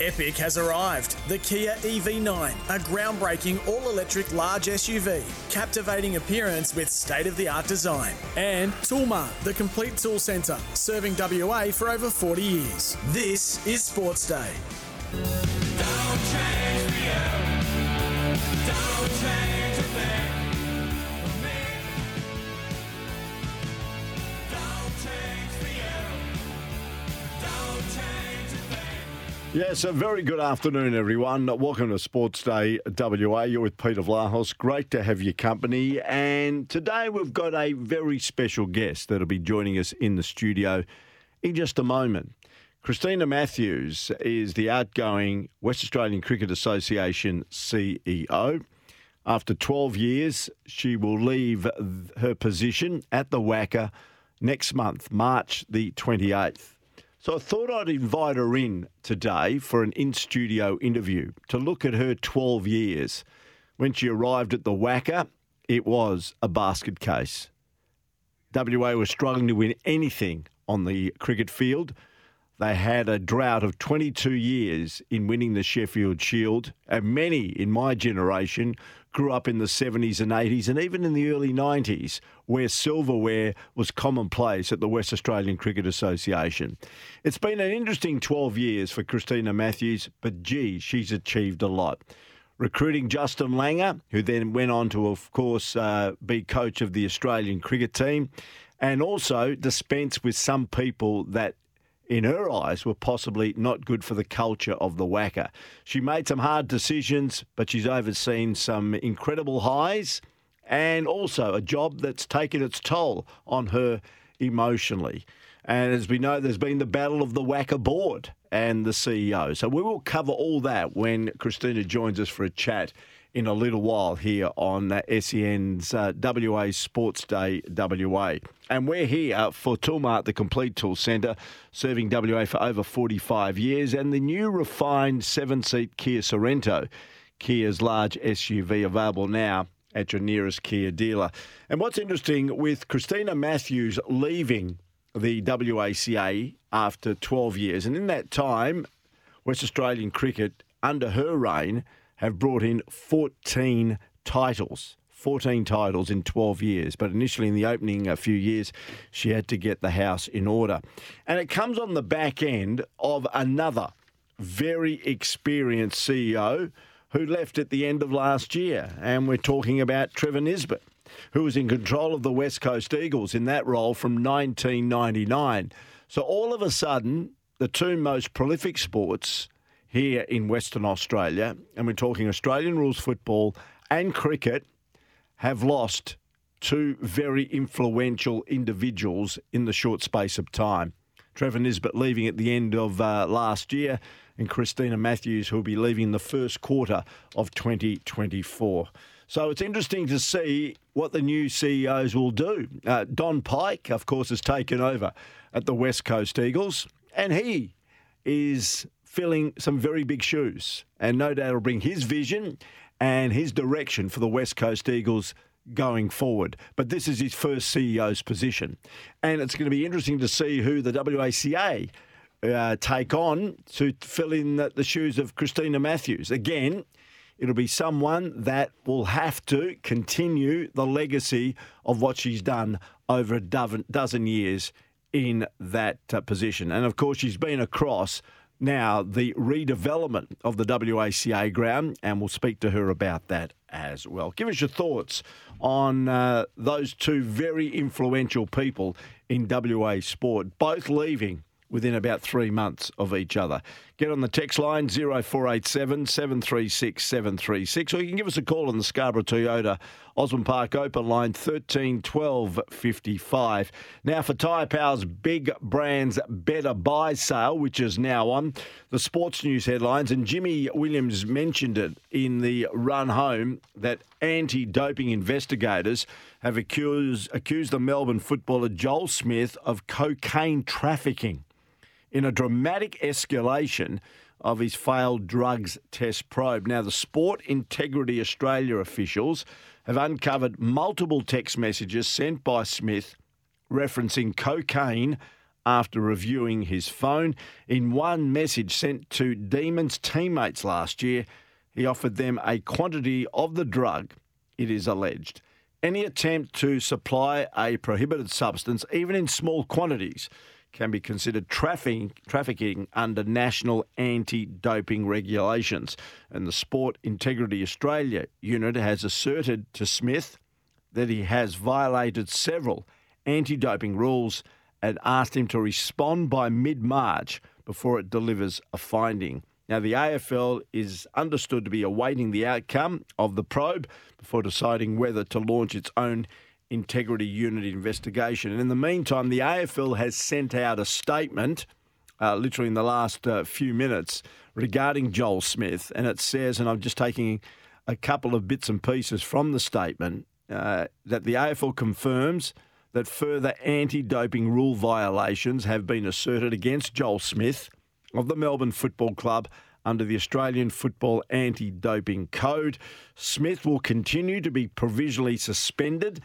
Epic has arrived. The Kia EV9, a groundbreaking all electric large SUV, captivating appearance with state of the art design. And Toolmart, the complete tool centre, serving WA for over 40 years. This is Sports Day. Yes, a very good afternoon, everyone. Welcome to Sports Day WA. You're with Peter Vlahos. Great to have your company. And today we've got a very special guest that'll be joining us in the studio in just a moment. Christina Matthews is the outgoing West Australian Cricket Association CEO. After 12 years, she will leave her position at the WACA next month, March the 28th. So I thought I'd invite her in today for an in studio interview to look at her 12 years. When she arrived at the WACA, it was a basket case. WA was struggling to win anything on the cricket field. They had a drought of 22 years in winning the Sheffield Shield, and many in my generation grew up in the 70s and 80s and even in the early 90s, where silverware was commonplace at the West Australian Cricket Association. It's been an interesting 12 years for Christina Matthews, but gee, she's achieved a lot recruiting Justin Langer, who then went on to, of course, uh, be coach of the Australian cricket team, and also dispense with some people that in her eyes, were possibly not good for the culture of the WACA. She made some hard decisions, but she's overseen some incredible highs and also a job that's taken its toll on her emotionally. And as we know, there's been the battle of the WACA board and the CEO. So we will cover all that when Christina joins us for a chat in a little while here on SEN's uh, WA Sports Day WA. And we're here for Toolmart, the complete tool centre, serving WA for over 45 years, and the new refined seven seat Kia Sorento, Kia's large SUV, available now at your nearest Kia dealer. And what's interesting with Christina Matthews leaving the WACA after 12 years, and in that time, West Australian cricket under her reign have brought in 14 titles. 14 titles in 12 years, but initially in the opening a few years, she had to get the house in order. And it comes on the back end of another very experienced CEO who left at the end of last year. And we're talking about Trevor Nisbett, who was in control of the West Coast Eagles in that role from 1999. So all of a sudden, the two most prolific sports here in Western Australia, and we're talking Australian rules football and cricket, have lost two very influential individuals in the short space of time. Trevor Nisbett leaving at the end of uh, last year, and Christina Matthews, who will be leaving the first quarter of 2024. So it's interesting to see what the new CEOs will do. Uh, Don Pyke, of course, has taken over at the West Coast Eagles, and he is filling some very big shoes. And no doubt will bring his vision and his direction for the West Coast Eagles going forward. But this is his first CEO's position. And it's going to be interesting to see who the WACA uh, take on to fill in the, the shoes of Christina Matthews. Again, it'll be someone that will have to continue the legacy of what she's done over a dozen, years in that uh, position. And of course, she's been across now the redevelopment of the WACA ground, and we'll speak to her about that as well. Give us your thoughts on uh, those two very influential people in WA sport, both leaving within about three months of each other. Get on the text line 0487 736 736, or you can give us a call on the Scarborough Toyota Osborne Park open line 13 12 55. Now for Tyre Power's Big Brands Better Buy sale, which is now on. The sports news headlines, and Jimmy Williams mentioned it in the run home that anti doping investigators have accused, accused the Melbourne footballer Joel Smith of cocaine trafficking in a dramatic escalation of his failed drugs test probe. Now, the Sport Integrity Australia officials have uncovered multiple text messages sent by Smith referencing cocaine after reviewing his phone. In one message sent to Demons teammates last year, he offered them a quantity of the drug, it is alleged. Any attempt to supply a prohibited substance, even in small quantities, can be considered trafficking, trafficking under national anti doping regulations. And the Sport Integrity Australia unit has asserted to Smith that he has violated several anti doping rules and asked him to respond by mid March before it delivers a finding. Now, the AFL is understood to be awaiting the outcome of the probe before deciding whether to launch its own integrity unit investigation. And in the meantime, the AFL has sent out a statement, uh, literally in the last uh, few minutes, regarding Joel Smith. And it says, and I'm just taking a couple of bits and pieces from the statement, uh, that the AFL confirms that further anti doping rule violations have been asserted against Joel Smith of the Melbourne Football Club under the Australian Football Anti Doping Code. Smith will continue to be provisionally suspended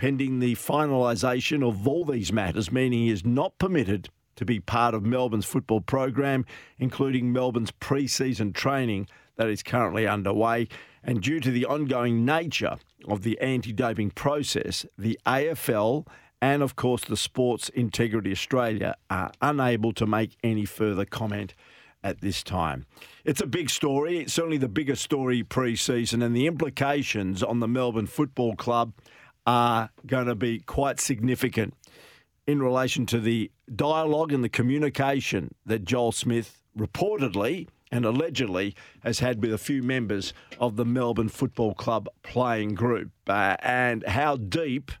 pending the finalisation of all these matters, meaning he is not permitted to be part of Melbourne's football program, including Melbourne's pre season training that is currently underway. And due to the ongoing nature of the anti doping process, the AFL and, of course, the Sports Integrity Australia are unable to make any further comment at this time. It's a big story. It's certainly the biggest story pre season, and the implications on the Melbourne Football Club are going to be quite significant in relation to the dialogue and the communication that Joel Smith reportedly and allegedly has had with a few members of the Melbourne Football Club playing group, uh, and how deep,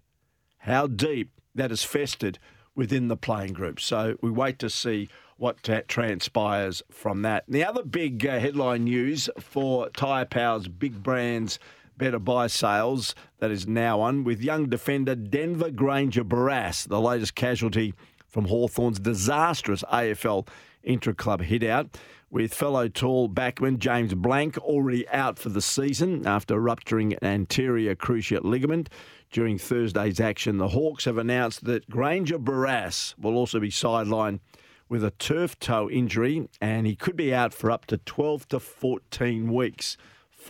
how deep that has festered within the playing group. So we wait to see what transpires from that. And the other big uh, headline news for Tyre Power's big brands better buy sales that is now on with young defender Denver Grainger Barras, the latest casualty from Hawthorn's disastrous AFL intra-club hit-out, with fellow tall backman James Blanck already out for the season after rupturing an anterior cruciate ligament. During Thursday's action, the Hawks have announced that Granger Barrass will also be sidelined with a turf toe injury and he could be out for up to 12 to 14 weeks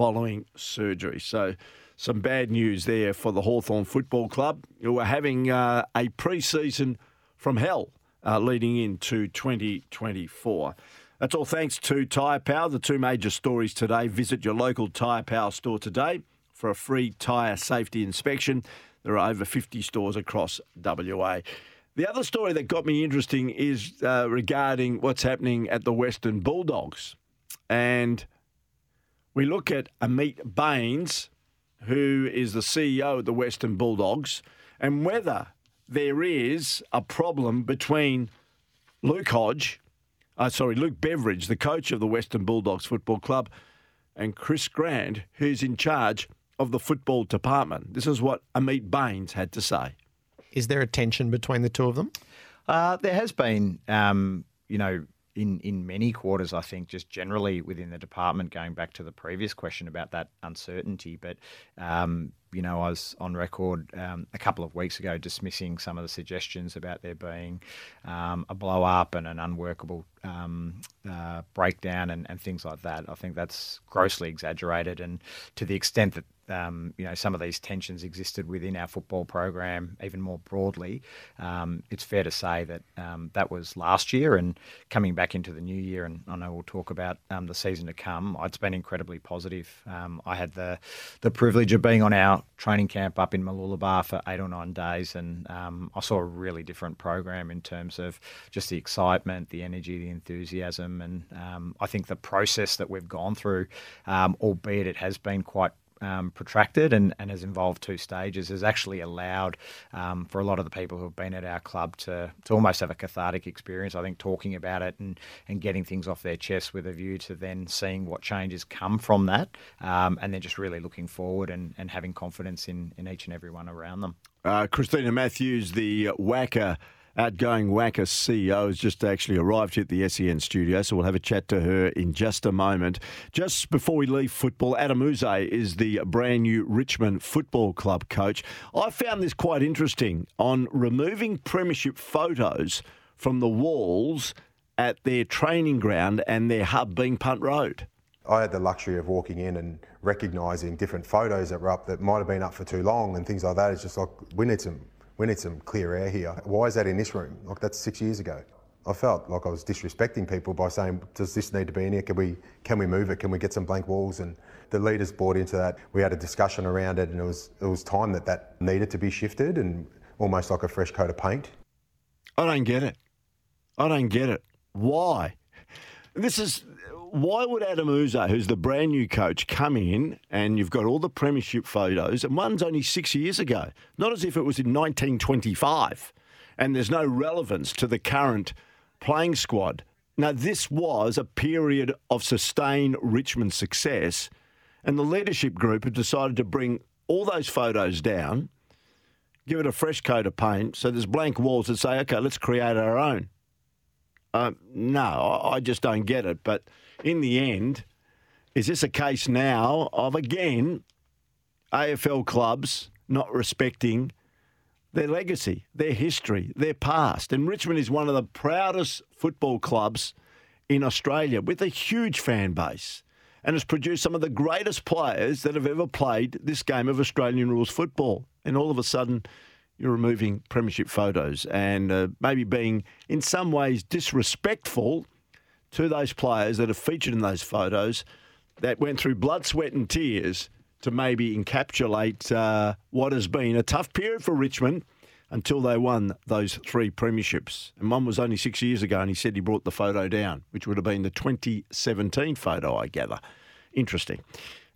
following surgery. So, some bad news there for the Hawthorn Football Club, who are having uh, a pre season from hell uh, leading into 2024. That's all thanks to Tyre Power. The two major stories today. Visit your local Tyre Power store today for a free tyre safety inspection. There are over 50 stores across WA. The other story that got me interesting is uh, regarding what's happening at the Western Bulldogs. And we look at Ameet Bains, who is the CEO of the Western Bulldogs, and whether there is a problem between Luke Hodge, uh, sorry, Luke Beveridge, the coach of the Western Bulldogs Football Club, and Chris Grant, who's in charge of the football department. This is what Ameet Bains had to say. Is there a tension between the two of them? Uh, there has been, um, you know, in, in many quarters, I think, just generally within the department, going back to the previous question about that uncertainty. But, um, you know, I was on record um, a couple of weeks ago dismissing some of the suggestions about there being um, a blow up and an unworkable um, uh, breakdown and, and things like that. I think that's grossly exaggerated. And to the extent that um, you know some of these tensions existed within our football program, even more broadly. Um, it's fair to say that um, that was last year, and coming back into the new year, and I know we'll talk about um, the season to come. It's been incredibly positive. Um, I had the the privilege of being on our training camp up in Mooloolaba for eight or nine days, and um, I saw a really different program in terms of just the excitement, the energy, the enthusiasm, and I think the process that we've gone through, albeit it has been quite um, protracted and, and has involved two stages, has actually allowed um, for a lot of the people who have been at our club to, to almost have a cathartic experience. I think talking about it and, and getting things off their chest with a view to then seeing what changes come from that um, and then just really looking forward and, and having confidence in, in each and every one around them. Uh, Christina Matthews, the WACA outgoing WACA CEO has just actually arrived here at the SEN studio, so we'll have a chat to her in just a moment. Just before we leave football, Adem Yze is the brand new Richmond Football Club coach. I found this quite interesting on removing premiership photos from the walls at their training ground and their hub being Punt Road. I had the luxury of walking in and recognising different photos that were up that might have been up for too long and things like that. It's just like we need some we need some clear air here. Why is that in this room? Like that's six years ago. I felt like I was disrespecting people by saying, "Does this need to be in here? Can we can we move it? Can we get some blank walls?" And the leaders bought into that. We had a discussion around it, and it was it was time that that needed to be shifted and almost like a fresh coat of paint. I don't get it. I don't get it. Why? This is why would Adem Yze, who's the brand new coach, come in and you've got all the premiership photos, and one's only six years ago, not as if it was in 1925, and there's no relevance to the current playing squad. Now, this was a period of sustained Richmond success, and the leadership group have decided to bring all those photos down, give it a fresh coat of paint, so there's blank walls that say, okay, let's create our own. Uh, no, I just don't get it. But in the end, is this a case now of, again, AFL clubs not respecting their legacy, their history, their past? And Richmond is one of the proudest football clubs in Australia with a huge fan base and has produced some of the greatest players that have ever played this game of Australian rules football. And all of a sudden, you're removing premiership photos and uh, maybe being, in some ways, disrespectful to those players that are featured in those photos that went through blood, sweat, and tears to maybe encapsulate uh, what has been a tough period for Richmond until they won those three premierships. And one was only six years ago, and he said he brought the photo down, which would have been the 2017 photo, I gather. Interesting.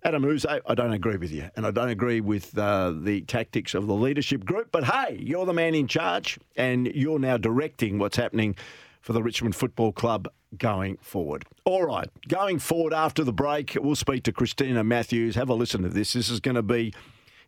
Adem Yze, I don't agree with you, and I don't agree with uh, the tactics of the leadership group. But hey, you're the man in charge, and you're now directing what's happening for the Richmond Football Club going forward. All right, going forward after the break, we'll speak to Christina Matthews. Have a listen to this. This is going to be,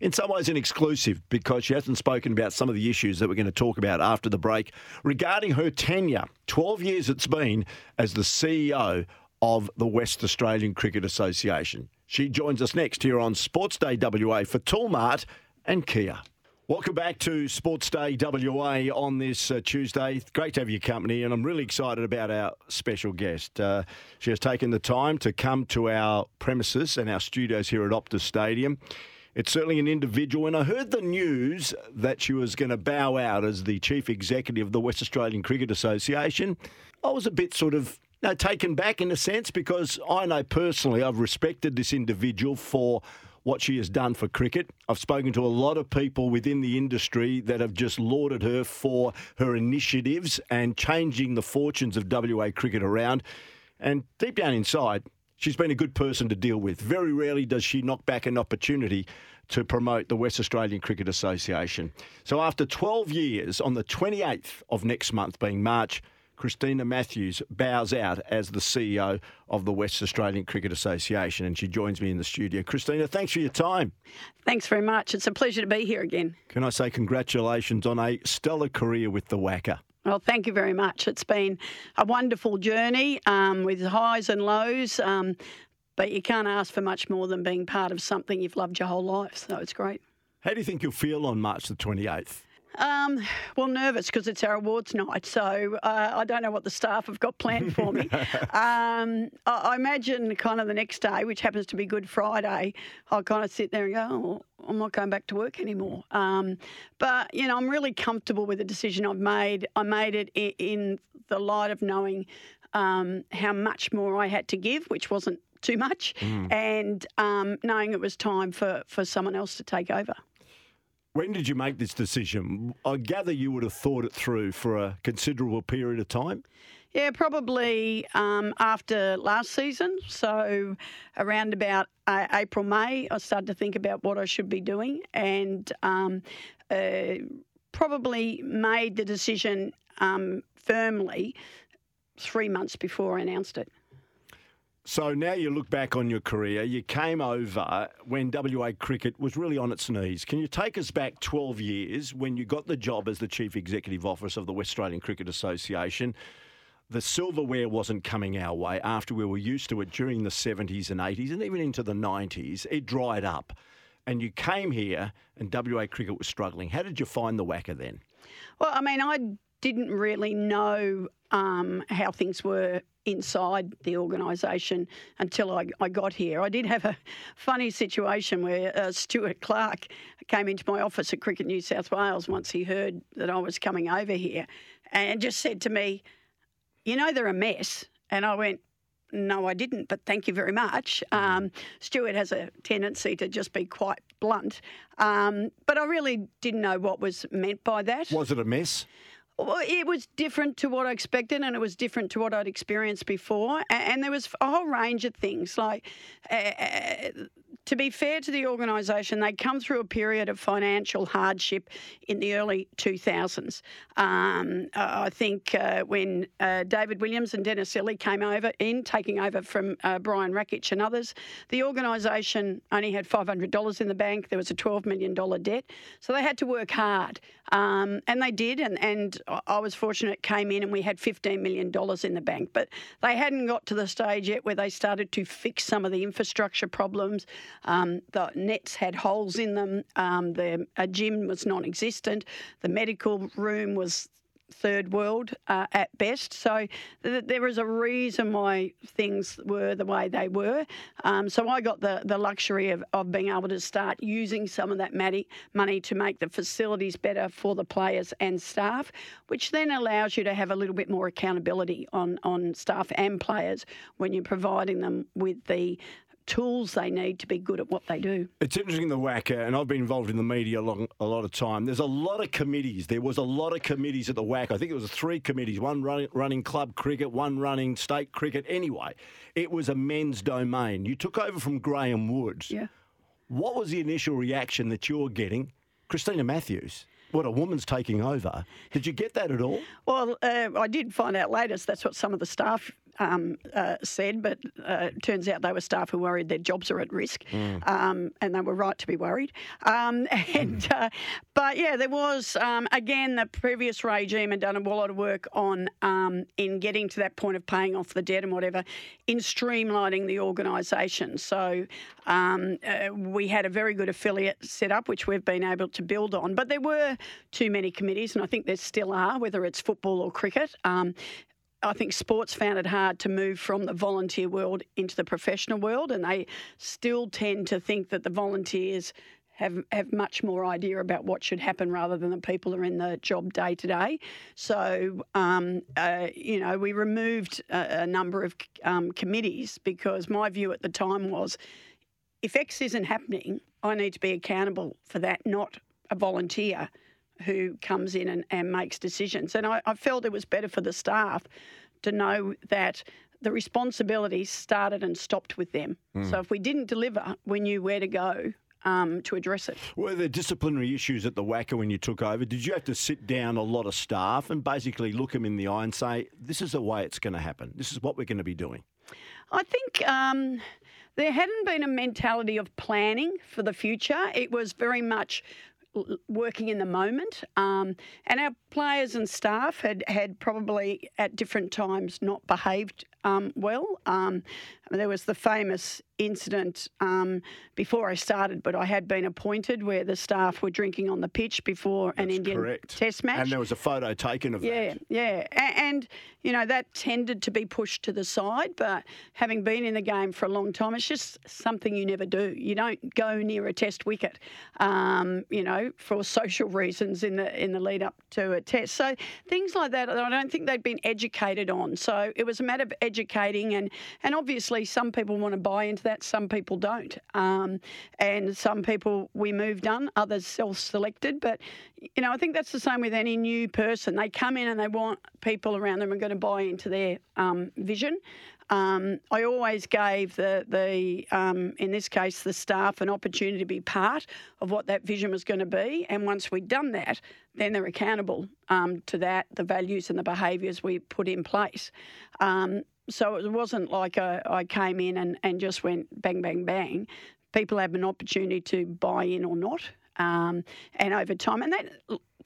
in some ways, an exclusive because she hasn't spoken about some of the issues that we're going to talk about after the break regarding her tenure. 12 years it's been as the CEO of the West Australian Cricket Association. She joins us next here on Sports Day WA for Toolmart and Kia. Welcome back to Sports Day WA on this uh, Tuesday. Great to have your company, and I'm really excited about our special guest. Uh, she has taken the time to come to our premises and our studios here at Optus Stadium. It's certainly an individual, and I heard the news that she was going to bow out as the chief executive of the West Australian Cricket Association. I was a bit sort of no, taken back in a sense because I know personally I've respected this individual for what she has done for cricket. I've spoken to a lot of people within the industry that have just lauded her for her initiatives and changing the fortunes of WA cricket around. And deep down inside, she's been a good person to deal with. Very rarely does she knock back an opportunity to promote the West Australian Cricket Association. So after 12 years, on the 28th of next month, being March, Christina Matthews bows out as the CEO of the West Australian Cricket Association, and she joins me in the studio. Christina, thanks for your time. Thanks very much. It's a pleasure to be here again. Can I say congratulations on a stellar career with the WACA? Well, thank you very much. It's been a wonderful journey um, with highs and lows. Um, but you can't ask for much more than being part of something you've loved your whole life. So it's great. How do you think you'll feel on March the 28th? Um, well, nervous because it's our awards night, so uh, I don't know what the staff have got planned for me. um, I, I, imagine kind of the next day, which happens to be Good Friday, I'll kind of sit there and go, oh, I'm not going back to work anymore. Um, but you know, I'm really comfortable with the decision I've made. I made it in, in the light of knowing um, how much more I had to give, which wasn't too much, mm. and um, knowing it was time for, for someone else to take over. When did you make this decision? I gather you would have thought it through for a considerable period of time. Yeah, probably um, after last season. So around about uh, April, May, I started to think about what I should be doing and um, uh, probably made the decision um, firmly three months before I announced it. So now you look back on your career, you came over when WA cricket was really on its knees. Can you take us back 12 years when you got the job as the Chief Executive Officer of the West Australian Cricket Association? The silverware wasn't coming our way after we were used to it during the 70s and 80s and even into the 90s. It dried up. And you came here and WA cricket was struggling. How did you find the WACA then? Well, I mean, I didn't really know um, how things were inside the organisation until I, I, got here. I did have a funny situation where uh, Stuart Clark came into my office at Cricket New South Wales once he heard that I was coming over here and just said to me, You know, they're a mess. And I went, no, I didn't, but thank you very much. Um, Stuart has a tendency to just be quite blunt, um, but I really didn't know what was meant by that. Was it a mess? Well, it was different to what I expected, and it was different to what I'd experienced before. And, there was a whole range of things. Like, uh, to be fair to the organisation, they'd come through a period of financial hardship in the early 2000s. Um, I think uh, when uh, David Williams and Dennis Lillee came over in, taking over from uh, Brian Rakich and others, the organisation only had $500 in the bank. There was a $12 million debt. So they had to work hard. Um, and they did, and, and I was fortunate, came in and we had $15 million in the bank. But they hadn't got to the stage yet where they started to fix some of the infrastructure problems. Um, the nets had holes in them. Um, the gym was non-existent. The medical room was third world uh, at best. So th- there was a reason why things were the way they were. Um, so I got the, the luxury of, of being able to start using some of that money to make the facilities better for the players and staff, which then allows you to have a little bit more accountability on, on staff and players when you're providing them with the tools they need to be good at what they do. It's interesting, the WACA, and I've been involved in the media a, long, a lot of time. There's a lot of committees. There was a lot of committees at the WACA. I think it was three committees, one running, running club cricket, one running state cricket. Anyway, it was a men's domain. You took over from Graham Woods. Yeah. What was the initial reaction that you were getting? Christina Matthews what a woman's taking over. Did you get that at all? Well, uh, I did find out later. So that's what some of the staff um, uh, said, but uh, it turns out they were staff who worried their jobs are at risk, mm. um, and they were right to be worried. Um, and mm. uh, but yeah, there was um, again the previous regime had done a lot of work on um, in getting to that point of paying off the debt and whatever, in streamlining the organisation. So um, uh, we had a very good affiliate set up, which we've been able to build on. But there were too many committees, and I think there still are, whether it's football or cricket. Um, I think sports found it hard to move from the volunteer world into the professional world, and they still tend to think that the volunteers have have much more idea about what should happen rather than the people who are in the job day to day. So, um, uh, you know, we removed a, a number of um, committees because my view at the time was if X isn't happening, I need to be accountable for that, not a volunteer who comes in and, and makes decisions. And I, I felt it was better for the staff to know that the responsibility started and stopped with them. Mm. So if we didn't deliver, we knew where to go um, to address it. Were there disciplinary issues at the WACA when you took over? Did you have to sit down a lot of staff and basically look them in the eye and say, this is the way it's going to happen? This is what we're going to be doing? I think um, there hadn't been a mentality of planning for the future. It was very much working in the moment. Um, and our players and staff had, had probably at different times not behaved um, well. Um, there was the famous incident um, before I started, but I had been appointed where the staff were drinking on the pitch before an Indian correct. Test match. And there was a photo taken of Yeah, that. yeah. A- And, you know, that tended to be pushed to the side, but having been in the game for a long time, it's just something you never do. You don't go near a test wicket, um, you know, for social reasons in the in the lead up to a test. So things like that, I don't think they'd been educated on. So it was a matter of educating, and, and obviously some people want to buy into that, some people don't. Um, and some people we moved on, others self selected. But, you know, I think that's the same with any new person. They come in and they want people around them are going to buy into their um, vision. Um, I always gave the the um, in this case the staff an opportunity to be part of what that vision was going to be, and once we'd done that, then they're accountable um, to that, the values and the behaviours we put in place. Um, so it wasn't like I, I came in and, and just went bang bang bang. People have an opportunity to buy in or not, um, and over time, and that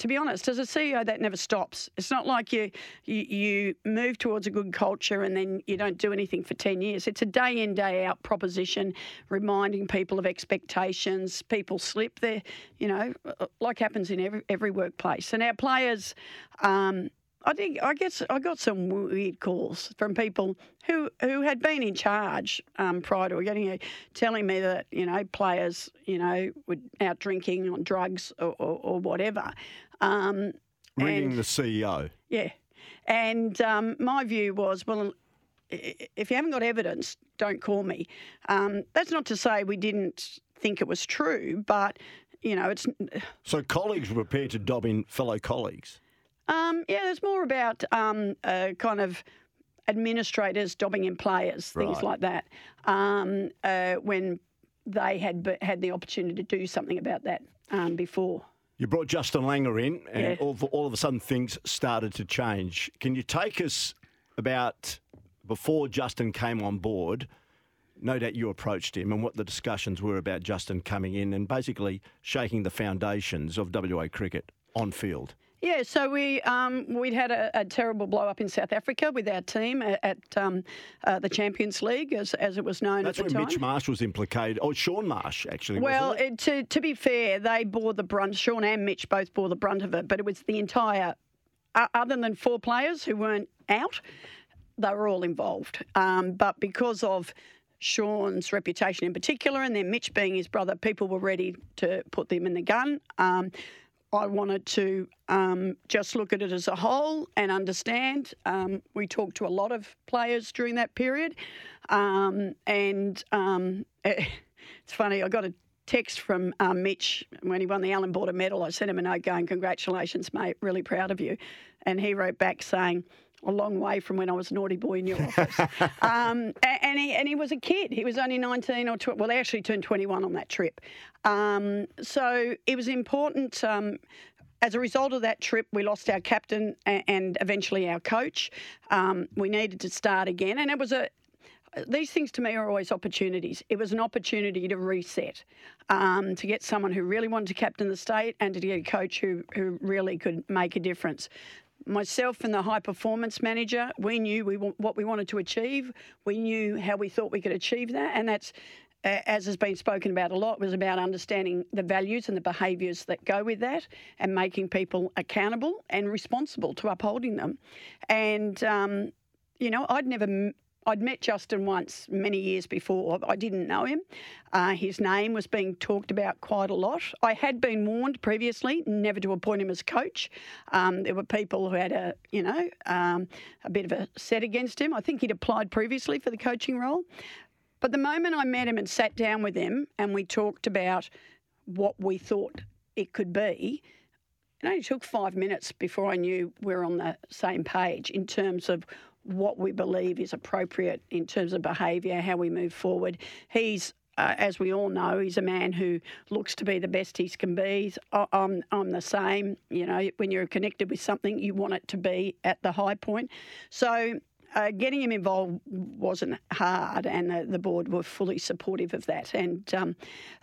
to be honest, as a CEO, that never stops. It's not like you, you you move towards a good culture and then you don't do anything for ten years. It's a day in day out proposition, reminding people of expectations. People slip there, you know, like happens in every every workplace. And our players. Um, I think I guess I got some weird calls from people who who had been in charge um, prior to getting a, telling me that you know players you know were out drinking on drugs or, or, or whatever. Um, Ringing and- the CEO. yeah, and um, my view was well. If you haven't got evidence, don't call me. Um, that's not to say we didn't think it was true, but you know, it's So colleagues were prepared to dob in fellow colleagues. Um, yeah, there's more about um, uh, kind of administrators dobbing in players, things Right. like that, um, uh, when they had had the opportunity to do something about that um, before. You brought Justin Langer in, and Yeah. all, of, all of a sudden things started to change. Can you take us about before Justin came on board? No doubt you approached him, and what the discussions were about Justin coming in and basically shaking the foundations of WA cricket on field. Yeah, so we um, we'd had a, a terrible blow up in South Africa with our team at, at um, uh, the Champions League, as, as it was known That's at the when time. Mitch Marsh was implicated. Oh, Shaun Marsh, actually. Well, it? it, to, to be fair, they bore the brunt. Shaun and Mitch both bore the brunt of it, but it was the entire, uh, other than four players who weren't out, they were all involved. Um, but because of Shaun's reputation in particular, and then Mitch being his brother, people were ready to put them in the gun. Um, I wanted to um, just look at it as a whole and understand. Um, we talked to a lot of players during that period, um, and um, it's funny. I got a text from um, Mitch when he won the Allan Border Medal. I sent him a note going, "Congratulations, mate! Really proud of you," and he wrote back saying. A long way from when I was a naughty boy in your office, um, and he and he was a kid. He was only nineteen or tw- well, he actually turned twenty one on that trip. Um, so it was important. Um, as a result of that trip, we lost our captain and eventually our coach. Um, we needed to start again, and it was a. These things to me are always opportunities. It was an opportunity to reset, um, to get someone who really wanted to captain the state, and to get a coach who who really could make a difference. Myself and the high performance manager, we knew we what we wanted to achieve. We knew how we thought we could achieve that, and that's as has been spoken about a lot, was about understanding the values and the behaviours that go with that and making people accountable and responsible to upholding them. And, um, you know, I'd never. I'd met Justin once many years before. I didn't know him. Uh, his name was being talked about quite a lot. I had been warned previously never to appoint him as coach. Um, there were people who had a, you know, um, a bit of a set against him. I think he'd applied previously for the coaching role. But the moment I met him and sat down with him and we talked about what we thought it could be, it only took five minutes before I knew we are on the same page in terms of what we believe is appropriate in terms of behaviour, how we move forward. He's uh, as we all know, he's a man who looks to be the best he can be. I- I'm, I'm the same. You know, when you're connected with something, you want it to be at the high point. So uh, getting him involved wasn't hard, and the, the board were fully supportive of that. And um,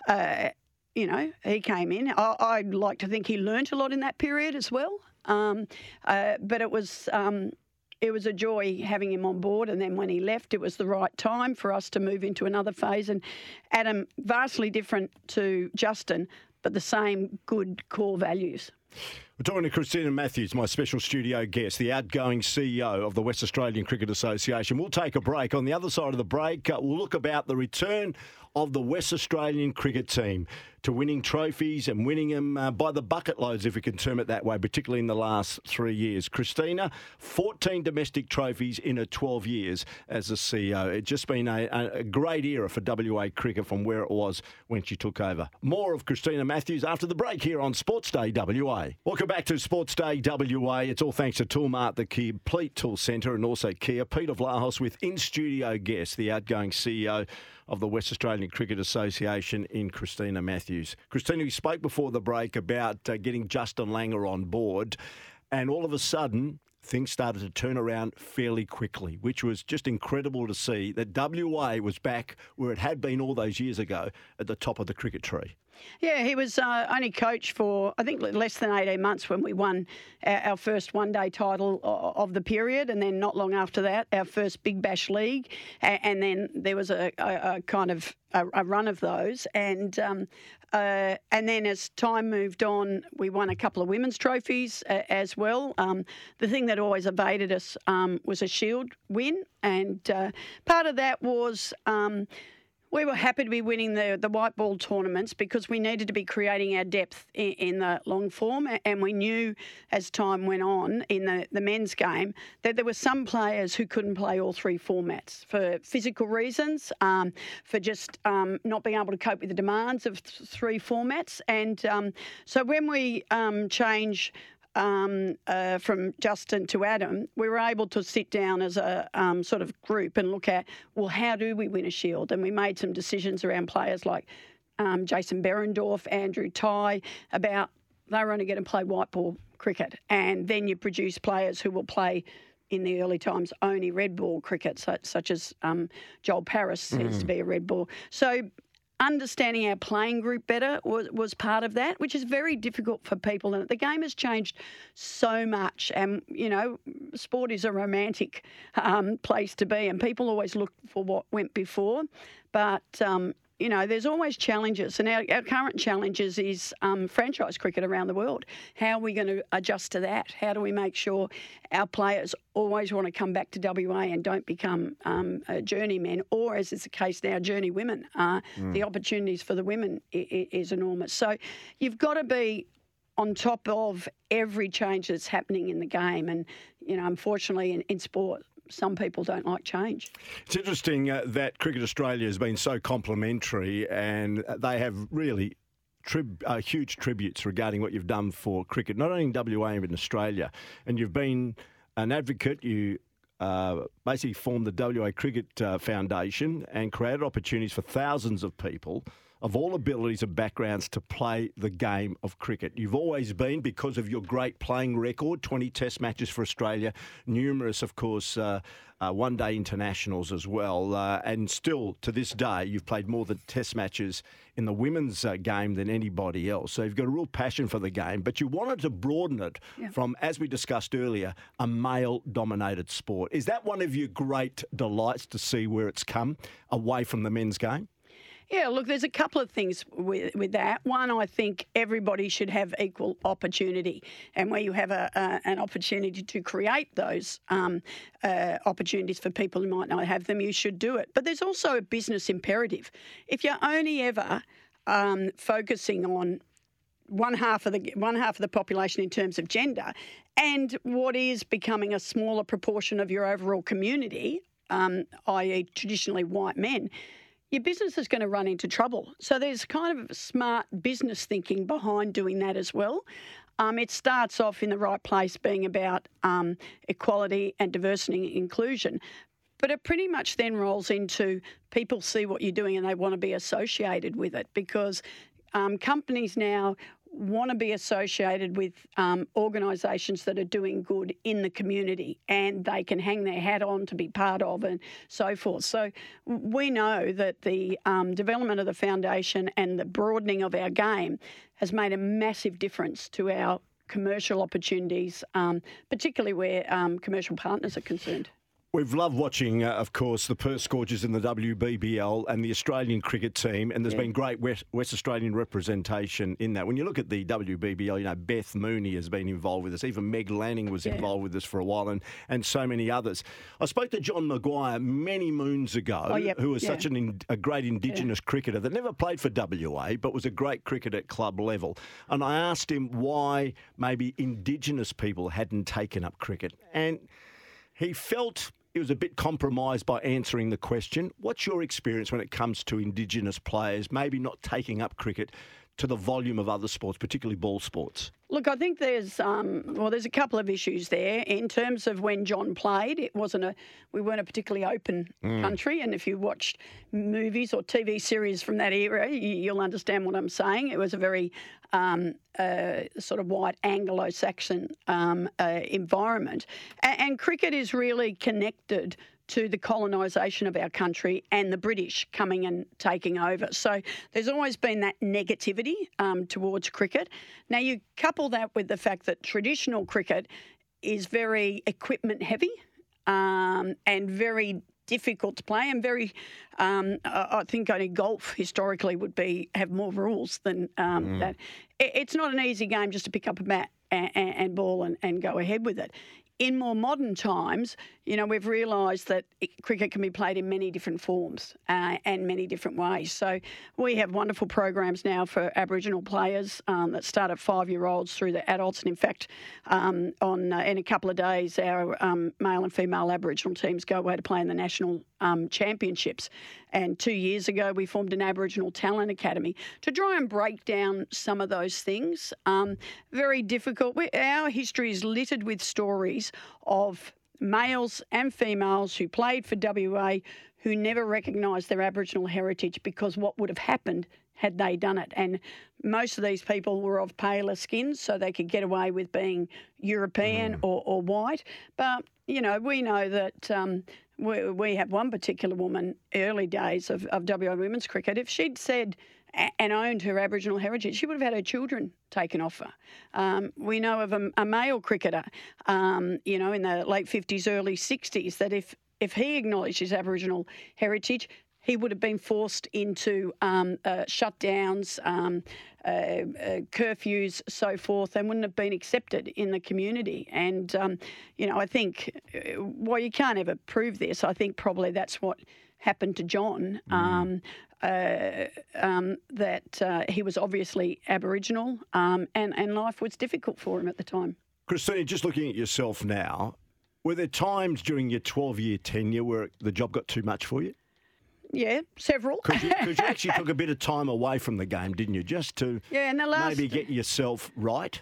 uh, you know, he came in. I, I'd like to think he learnt a lot in that period as well. Um, uh, but it was. Um, it was a joy having him on board. And then when he left, it was the right time for us to move into another phase. And Adam, vastly different to Justin, but the same good core values. We're talking to Christina Matthews, my special studio guest, the outgoing CEO of the West Australian Cricket Association. We'll take a break. On the other side of the break, uh, we'll look about the return of the West Australian cricket team to winning trophies and winning them uh, by the bucket loads, if we can term it that way, particularly in the last three years. Christina, 14 domestic trophies in her 12 years as a CEO. It's just been a, a great era for WA cricket from where it was when she took over. More of Christina Matthews after the break here on Sports Day WA. Welcome back to Sports Day WA. It's all thanks to Toolmart, the complete tool centre, and also Kia. Peter Vlahos with in studio guest, the outgoing CEO of the West Australian Cricket Association in Christina Matthews. Christina, we spoke before the break about uh, getting Justin Langer on board, and all of a sudden, things started to turn around fairly quickly, which was just incredible to see that WA was back where it had been all those years ago at the top of the cricket tree. Yeah, he was uh, only coach for, I think, less than 18 months when we won our, first one day title of the period. And then not long after that, our first Big Bash League. And, then there was a, a, a kind of a, a, run of those. And um, uh, and then as time moved on, we won a couple of women's trophies as well. Um, the thing that always evaded us um, was a Shield win. And uh, part of that was um, we were happy to be winning the, the white ball tournaments because we needed to be creating our depth in, in, the long form. And we knew as time went on in the, the men's game that there were some players who couldn't play all three formats for physical reasons, um, for just um, not being able to cope with the demands of th- three formats. And um, so when we um, change um, uh, from Justin to Adam, we were able to sit down as a um, sort of group and look at, well, how do we win a shield? And we made some decisions around players like um, Jason Behrendorff, Andrew Tye, about they were only going to play white ball cricket. And then you produce players who will play in the early times only red ball cricket, such, such as um, Joel Paris seems mm. to be a red ball. So understanding our playing group better was, was part of that, which is very difficult for people. And the game has changed so much. And, you know, sport is a romantic um, place to be, and people always look for what went before. But um, you know, there's always challenges, and our, our current challenges is um, franchise cricket around the world. How are we going to adjust to that? How do we make sure our players always want to come back to WA and don't become um, journeymen, or as is the case now, journey women? Uh, mm. The opportunities for the women is, is enormous. So you've got to be on top of every change that's happening in the game, and you know, unfortunately, in, in sport, some people don't like change. It's interesting uh, that Cricket Australia has been so complimentary and they have really Trib, uh, huge tributes regarding what you've done for cricket, not only in WA but in Australia. And you've been an advocate. You uh, basically formed the WA Cricket uh, Foundation and created opportunities for thousands of people of all abilities and backgrounds to play the game of cricket. You've always been, because of your great playing record 20 test matches for Australia, numerous, of course, uh, uh, one day internationals as well. Uh, and still to this day, you've played more than test matches in the women's uh, game than anybody else. So you've got a real passion for the game, but you wanted to broaden it yeah. from, as we discussed earlier, a male dominated sport. Is that one of your great delights to see where it's come away from the men's game? Yeah, look, there's a couple of things with, with that. One, I think everybody should have equal opportunity, and where you have a, a an opportunity to create those um, uh, opportunities for people who might not have them, you should do it. But there's also a business imperative. If you're only ever um, focusing on one half of the one half of the population in terms of gender, and what is becoming a smaller proportion of your overall community, um, i.e., traditionally white men your business is going to run into trouble. So there's kind of smart business thinking behind doing that as well. Um, it starts off in the right place, being about um, equality and diversity and inclusion. But it pretty much then rolls into people see what you're doing and they want to be associated with it because um, companies now want to be associated with um, organisations that are doing good in the community and they can hang their hat on to be part of and so forth. So we know that the um, development of the foundation and the broadening of our game has made a massive difference to our commercial opportunities, um, particularly where um, commercial partners are concerned. We've loved watching, uh, of course, the Perth Scorchers in the WBBL and the Australian cricket team, and there's Yeah. been great West, West Australian representation in that. When you look at the WBBL, you know, Beth Mooney has been involved with us, even Meg Lanning was Yeah. involved with us for a while, and, and so many others. I spoke to John McGuire many moons ago, Oh, yep, who was yeah. such an, in- a great Indigenous cricketer that never played for WA, but was a great cricketer at club level. And I asked him why maybe Indigenous people hadn't taken up cricket. And he felt he was a bit compromised by answering the question. What's your experience when it comes to Indigenous players maybe not taking up cricket to the volume of other sports, particularly ball sports? Look, I think there's um, well, there's a couple of issues there in terms of when John played. It wasn't a we weren't a particularly open country, and if you watched movies or TV series from that era, you, you'll understand what I'm saying. It was a very um, uh, sort of white Anglo-Saxon um, uh, environment, and, and cricket is really connected to the colonisation of our country and the British coming and taking over. So there's always been that negativity um, towards cricket. Now you couple that with the fact that traditional cricket is very equipment heavy um, and very difficult to play and very um, I think only golf historically would be have more rules than um, that. It, it's not an easy game just to pick up a bat and, and ball and, and go ahead with it. In more modern times, you know, we've realised that cricket can be played in many different forms uh, and many different ways. So we have wonderful programs now for Aboriginal players um, that start at five-year-olds through the adults, and in fact, um, on uh, in a couple of days, our um, male and female Aboriginal teams go away to play in the national um, championships. And two years ago, we formed an Aboriginal Talent Academy to try and break down some of those things. Um, very difficult. We, our history is littered with stories of males and females who played for WA who never recognised their Aboriginal heritage because what would have happened had they done it. And most of these people were of paler skins, so they could get away with being European or, or white. But, you know, we know that. Um, we, we have one particular woman, early days of, of WA women's cricket, if she'd said and owned her Aboriginal heritage, she would have had her children taken off her. Um, we know of a, a male cricketer, um, you know, in the late 50s, early 60s, that if, if he acknowledged his Aboriginal heritage, he would have been forced into um, uh, shutdowns, um, uh, uh, curfews, so forth, and wouldn't have been accepted in the community. And, um, you know, I think, uh, well, you can't ever prove this. I think probably that's what happened to John. Um, uh, um, that uh, he was obviously Aboriginal um, and, and life was difficult for him at the time. Christina, just looking at yourself now, were there times during your 12 year tenure where the job got too much for you? Yeah, several. Because you, you actually took a bit of time away from the game, didn't you? Just to Yeah, in the last- maybe get yourself right.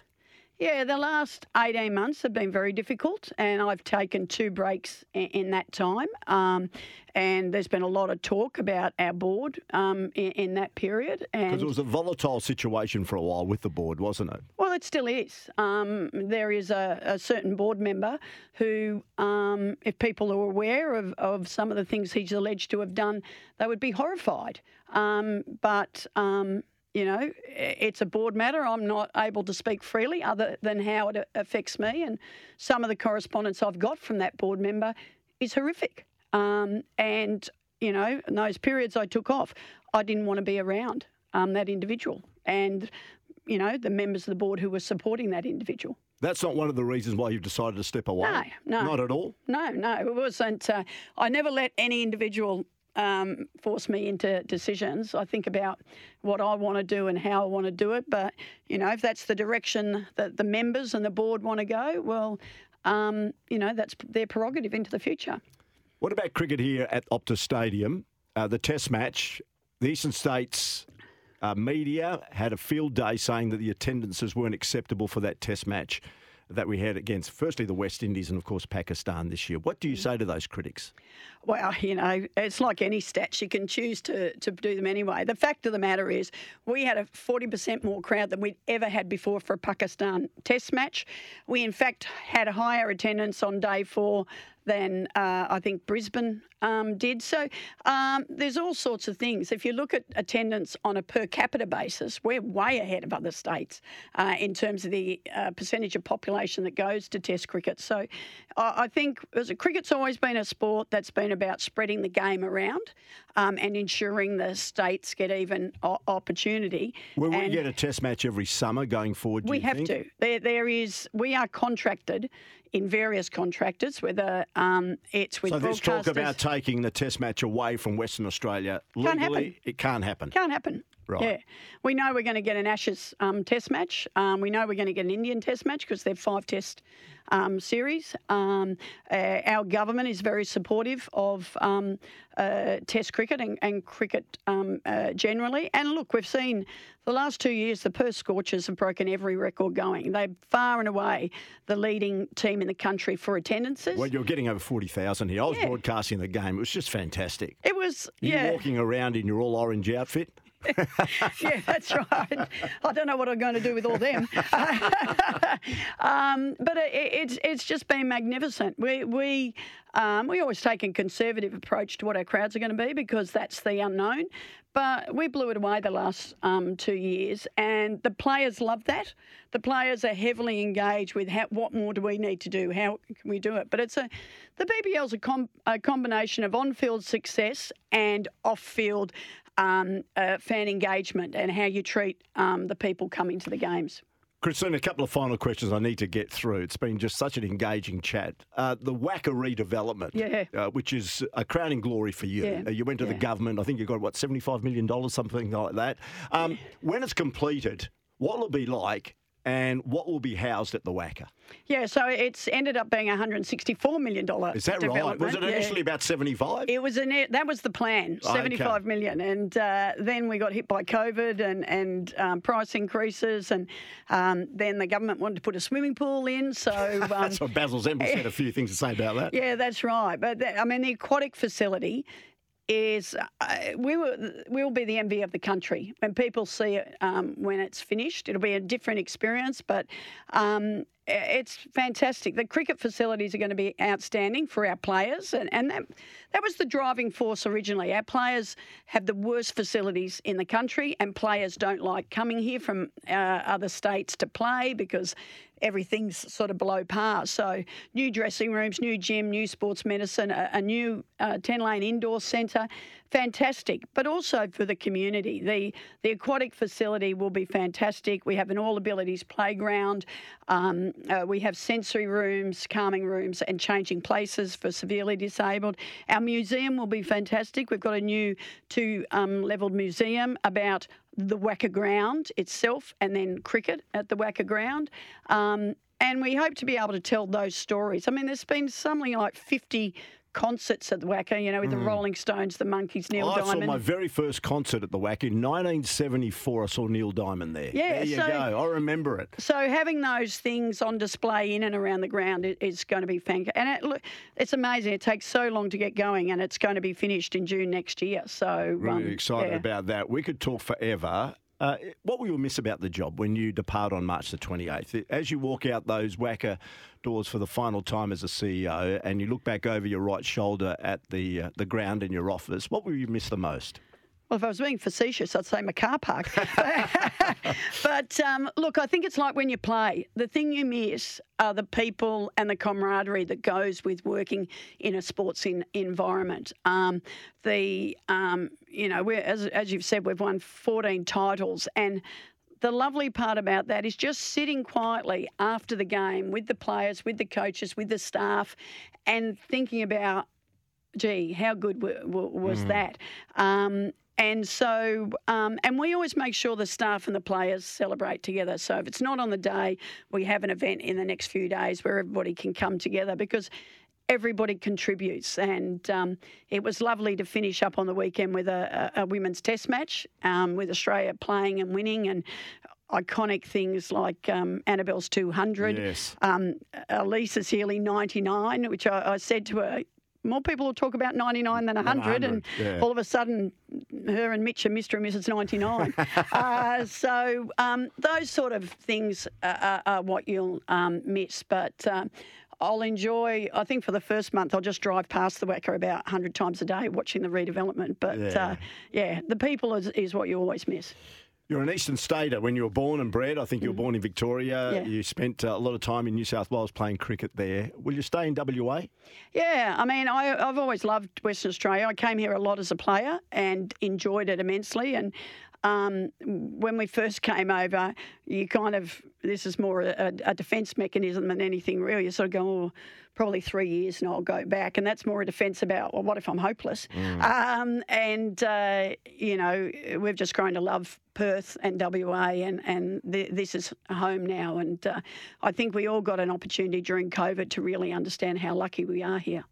Yeah, the last 18 months have been very difficult, and I've taken two breaks in, in that time. Um, and there's been a lot of talk about our board um, in, in that period. Because it was a volatile situation for a while with the board, wasn't it? well, it still is. Um, there is a, a certain board member who, um, if people are aware of, of some of the things he's alleged to have done, they would be horrified. Um, but um, you know, it's a board matter. I'm not able to speak freely other than how it affects me. And some of the correspondence I've got from that board member is horrific. Um, and, you know, in those periods I took off, I didn't want to be around um, that individual and, you know, the members of the board who were supporting that individual. That's not one of the reasons why you've decided to step away. No, no. Not at all. No, no, it wasn't. Uh, I never let any individual um, force me into decisions. I think about what I want to do and how I want to do it. But, you know, if that's the direction that the members and the board want to go, well, um, you know, that's their prerogative into the future. What about cricket here at Optus Stadium? Uh, the Test match, the Eastern States uh, media had a field day saying that the attendances weren't acceptable for that Test match that we had against, firstly, the West Indies and, of course, Pakistan this year. What do you say to those critics? Well, you know, it's like any stats. You can choose to, to do them anyway. The fact of the matter is, we had a 40% more crowd than we'd ever had before for a Pakistan test match. We, in fact, had higher attendance on day four than uh, I think Brisbane um, did. So um, there's all sorts of things. If you look at attendance on a per capita basis, we're way ahead of other states uh, in terms of the uh, percentage of population that goes to Test cricket. So I, I think as a, cricket's always been a sport that's been about spreading the game around um, and ensuring the states get even o- opportunity. Will we And- get a test match every summer going forward? do we have think? to. There, there is. We are contracted in various contractors, whether um, it's with So this talk about taking the test match away from Western Australia Can't happen. it can't happen. Can't happen. Right. Yeah. We know we're going to get an Ashes um, test match. Um, we know we're going to get an Indian test match because they're five test um, series. Um, uh, our government is very supportive of um, uh, test cricket and, and cricket um, uh, generally. And look, we've seen the last two years the Perth Scorchers have broken every record going. They're far and away the leading team in the country for attendances. Well, you're getting over 40,000 here. I was Yeah. broadcasting the game. It was just fantastic. it was, You yeah. walking around in your all orange outfit. yeah, that's right. I don't know what I'm going to do with all them. um, but it, it's it's just been magnificent. We we um, we always take a conservative approach to what our crowds are going to be because that's the unknown. But we blew it away the last um, two years, and the players love that. The players are heavily engaged with how, what more do we need to do? How can we do it? But it's a the BBL's a, com, a combination of on-field success and off-field um, uh, fan engagement and how you treat um, the people coming to the games. Christine, a couple of final questions I need to get through. It's been just such an engaging chat. Uh, the WACA redevelopment, Yeah. uh, which is a crowning glory for you. Yeah. Uh, you went to the government. I think you got, what, $75 million, something like that. Um, when it's completed, what will it be like and what will be housed at the WACA? Yeah, so it's ended up being a $164 million Is that right? Was it Yeah. initially about 75? It was an, that was the plan, Okay. seventy-five million, and uh, then we got hit by COVID and and um, price increases, and um, then the government wanted to put a swimming pool in. So um, That's what Basil Zempilas said a few things to say about that. Yeah, that's right. But the, I mean, the aquatic facility is uh, we will we will be the envy of the country when people see it um, when it's finished. It'll be a different experience, but. Um, it's fantastic. The cricket facilities are going to be outstanding for our players, and, and that, that was the driving force originally. Our players have the worst facilities in the country, and players don't like coming here from uh, other states to play because everything's sort of below par. So, new dressing rooms, new gym, new sports medicine, a, a new uh, 10 lane indoor centre. Fantastic, but also for the community. The, the aquatic facility will be fantastic. We have an all abilities playground. Um, uh, we have sensory rooms, calming rooms, and changing places for severely disabled. Our museum will be fantastic. We've got a new two um, levelled museum about the WACA ground itself and then cricket at the WACA ground. Um, and we hope to be able to tell those stories. I mean, there's been something like 50 concerts at the WACA, you know, with the Rolling Stones, the Monkees, Neil I Diamond. I saw my very first concert at the WACA in 1974. I saw Neil Diamond there. Yeah, there you so- go. I remember it. So having those things on display in and around the ground is going to be fantastic. And it, look, it's amazing. It takes so long to get going, and it's going to be finished in June next year. So Really um, excited yeah. about that. We could talk forever. Uh, what will you miss about the job when you depart on March the 28th? As you walk out those WACA doors for the final time as a CEO and you look back over your right shoulder at the, uh, the ground in your office, what will you miss the most? Well, if I was being facetious, I'd say my car park. but um, look, I think it's like when you play. The thing you miss are the people and the camaraderie that goes with working in a sports in, environment. Um, the um, you know, we're, as as you've said, we've won 14 titles, and the lovely part about that is just sitting quietly after the game with the players, with the coaches, with the staff, and thinking about gee, how good w- w- was that? Um, and so, um, and we always make sure the staff and the players celebrate together. So if it's not on the day, we have an event in the next few days where everybody can come together because everybody contributes. And um, it was lovely to finish up on the weekend with a, a, a women's test match um, with Australia playing and winning and iconic things like um, Annabel's 200, Yes. um, Alyssa's Healy 99, which I, I said to her, more people will talk about 99 than 100, and yeah. all of a sudden, her and Mitch are Mr. and Mrs. 99. uh, so um, those sort of things are, are, are what you'll um, miss. But um, I'll enjoy. I think for the first month, I'll just drive past the WACA about 100 times a day, watching the redevelopment. But Yeah. uh, yeah, the people is, is what you always miss. You're an Eastern Stater. When you were born and bred, I think you were born in Victoria. Mm. Yeah. You spent uh, a lot of time in New South Wales playing cricket there. Will you stay in WA? Yeah, I mean, I, I've always loved Western Australia. I came here a lot as a player and enjoyed it immensely. And um, when we first came over, you kind of, this is more a, a defence mechanism than anything real. You sort of go, oh, probably three years and I'll go back. And that's more a defence about, well, what if I'm hopeless? Um, and, uh, you know, we've just grown to love Perth and WA, and, and th- this is home now. And uh, I think we all got an opportunity during COVID to really understand how lucky we are here.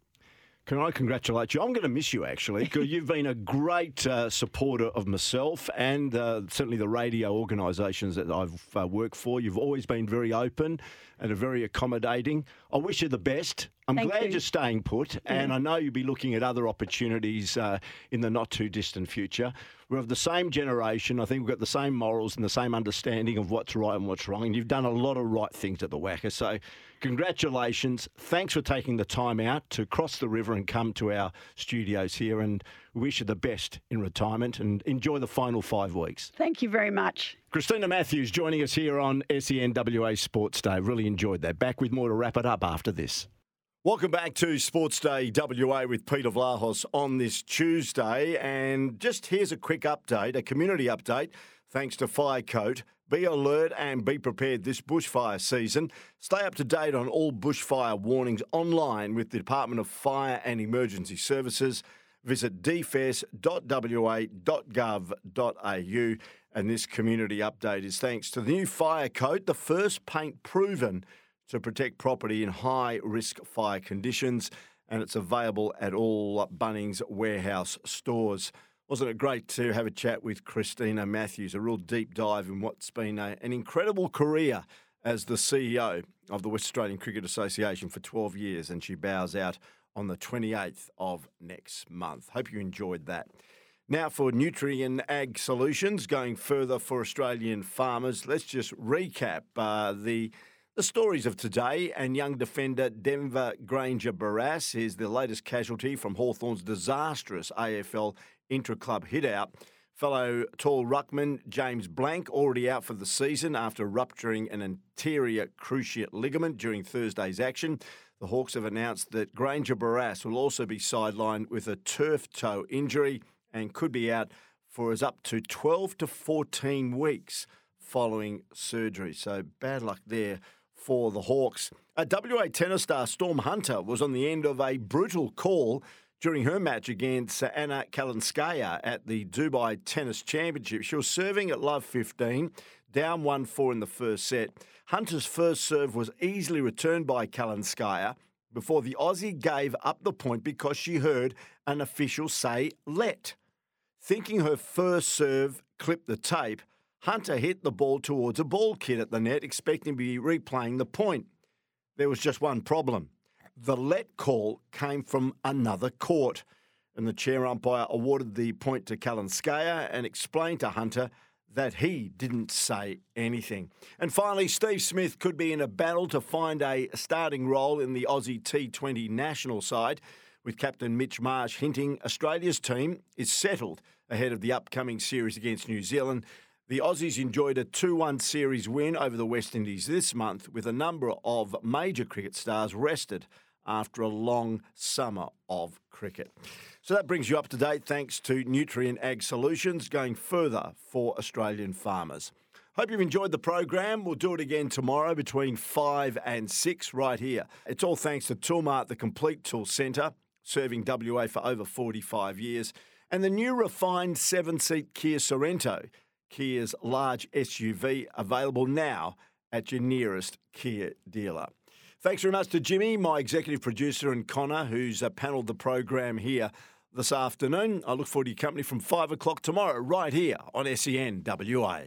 Can I congratulate you? I'm going to miss you actually because you've been a great uh, supporter of myself and uh, certainly the radio organisations that I've uh, worked for. You've always been very open and are very accommodating. I wish you the best. I'm Thank glad you. are staying put, and I know you'll be looking at other opportunities uh, in the not too distant future. We're of the same generation. I think we've got the same morals and the same understanding of what's right and what's wrong. And you've done a lot of right things at the WACA. So, congratulations. Thanks for taking the time out to cross the river and come to our studios here. And wish you the best in retirement and enjoy the final five weeks. Thank you very much. Christina Matthews joining us here on SENWA Sports Day. Really enjoyed that. Back with more to wrap it up after this. Welcome back to Sports Day WA with Peter Vlahos on this Tuesday. And just here's a quick update, a community update, thanks to Firecoat. Be alert and be prepared this bushfire season. Stay up to date on all bushfire warnings online with the Department of Fire and Emergency Services. Visit dfes.wa.gov.au. And this community update is thanks to the new fire coat, the first paint proven to protect property in high risk fire conditions. And it's available at all Bunnings warehouse stores. Wasn't it great to have a chat with Christina Matthews? A real deep dive in what's been a, an incredible career as the CEO of the West Australian Cricket Association for 12 years, and she bows out on the 28th of next month. Hope you enjoyed that. Now for Nutrient Ag Solutions, going further for Australian farmers. Let's just recap uh, the the stories of today. And young defender Denver Grainger Barras is the latest casualty from Hawthorn's disastrous AFL intra-club hit-out. Fellow tall ruckman James Blanck already out for the season after rupturing an anterior cruciate ligament during Thursday's action. The Hawks have announced that Grainger Barras will also be sidelined with a turf toe injury and could be out for as up to 12 to 14 weeks following surgery. So bad luck there for the Hawks. A WA tennis star Storm Hunter was on the end of a brutal call during her match against Anna Kalinskaya at the Dubai Tennis Championship. She was serving at love 15, down 1 4 in the first set. Hunter's first serve was easily returned by Kalinskaya before the Aussie gave up the point because she heard an official say let. Thinking her first serve clipped the tape, Hunter hit the ball towards a ball kid at the net, expecting to be replaying the point. There was just one problem. The let call came from another court, and the chair umpire awarded the point to Kalinskaya and explained to Hunter that he didn't say anything. And finally, Steve Smith could be in a battle to find a starting role in the Aussie T20 national side, with captain Mitch Marsh hinting Australia's team is settled ahead of the upcoming series against New Zealand. The Aussies enjoyed a 2 1 series win over the West Indies this month, with a number of major cricket stars rested after a long summer of cricket. So that brings you up to date thanks to Nutrient Ag Solutions, going further for Australian farmers. Hope you've enjoyed the program. We'll do it again tomorrow between 5 and 6 right here. It's all thanks to Toolmart, the complete tool centre, serving WA for over 45 years, and the new refined seven seat Kia Sorento, Kia's large SUV, available now at your nearest Kia dealer. Thanks very much to Jimmy, my executive producer, and Connor, who's uh, panelled the program here this afternoon. I look forward to your company from 5 o'clock tomorrow, right here on SEN WA.